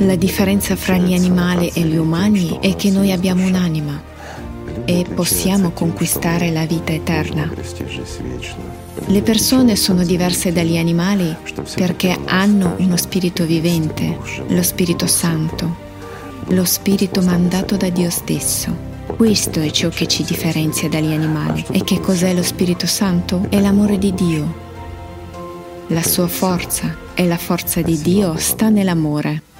La differenza fra gli animali e gli umani è che noi abbiamo un'anima e possiamo conquistare la vita eterna. Le persone sono diverse dagli animali perché hanno uno spirito vivente, lo Spirito Santo, lo spirito mandato da Dio stesso. Questo è ciò che ci differenzia dagli animali. E che cos'è lo Spirito Santo? È l'amore di Dio. La sua forza e la forza di Dio sta nell'amore.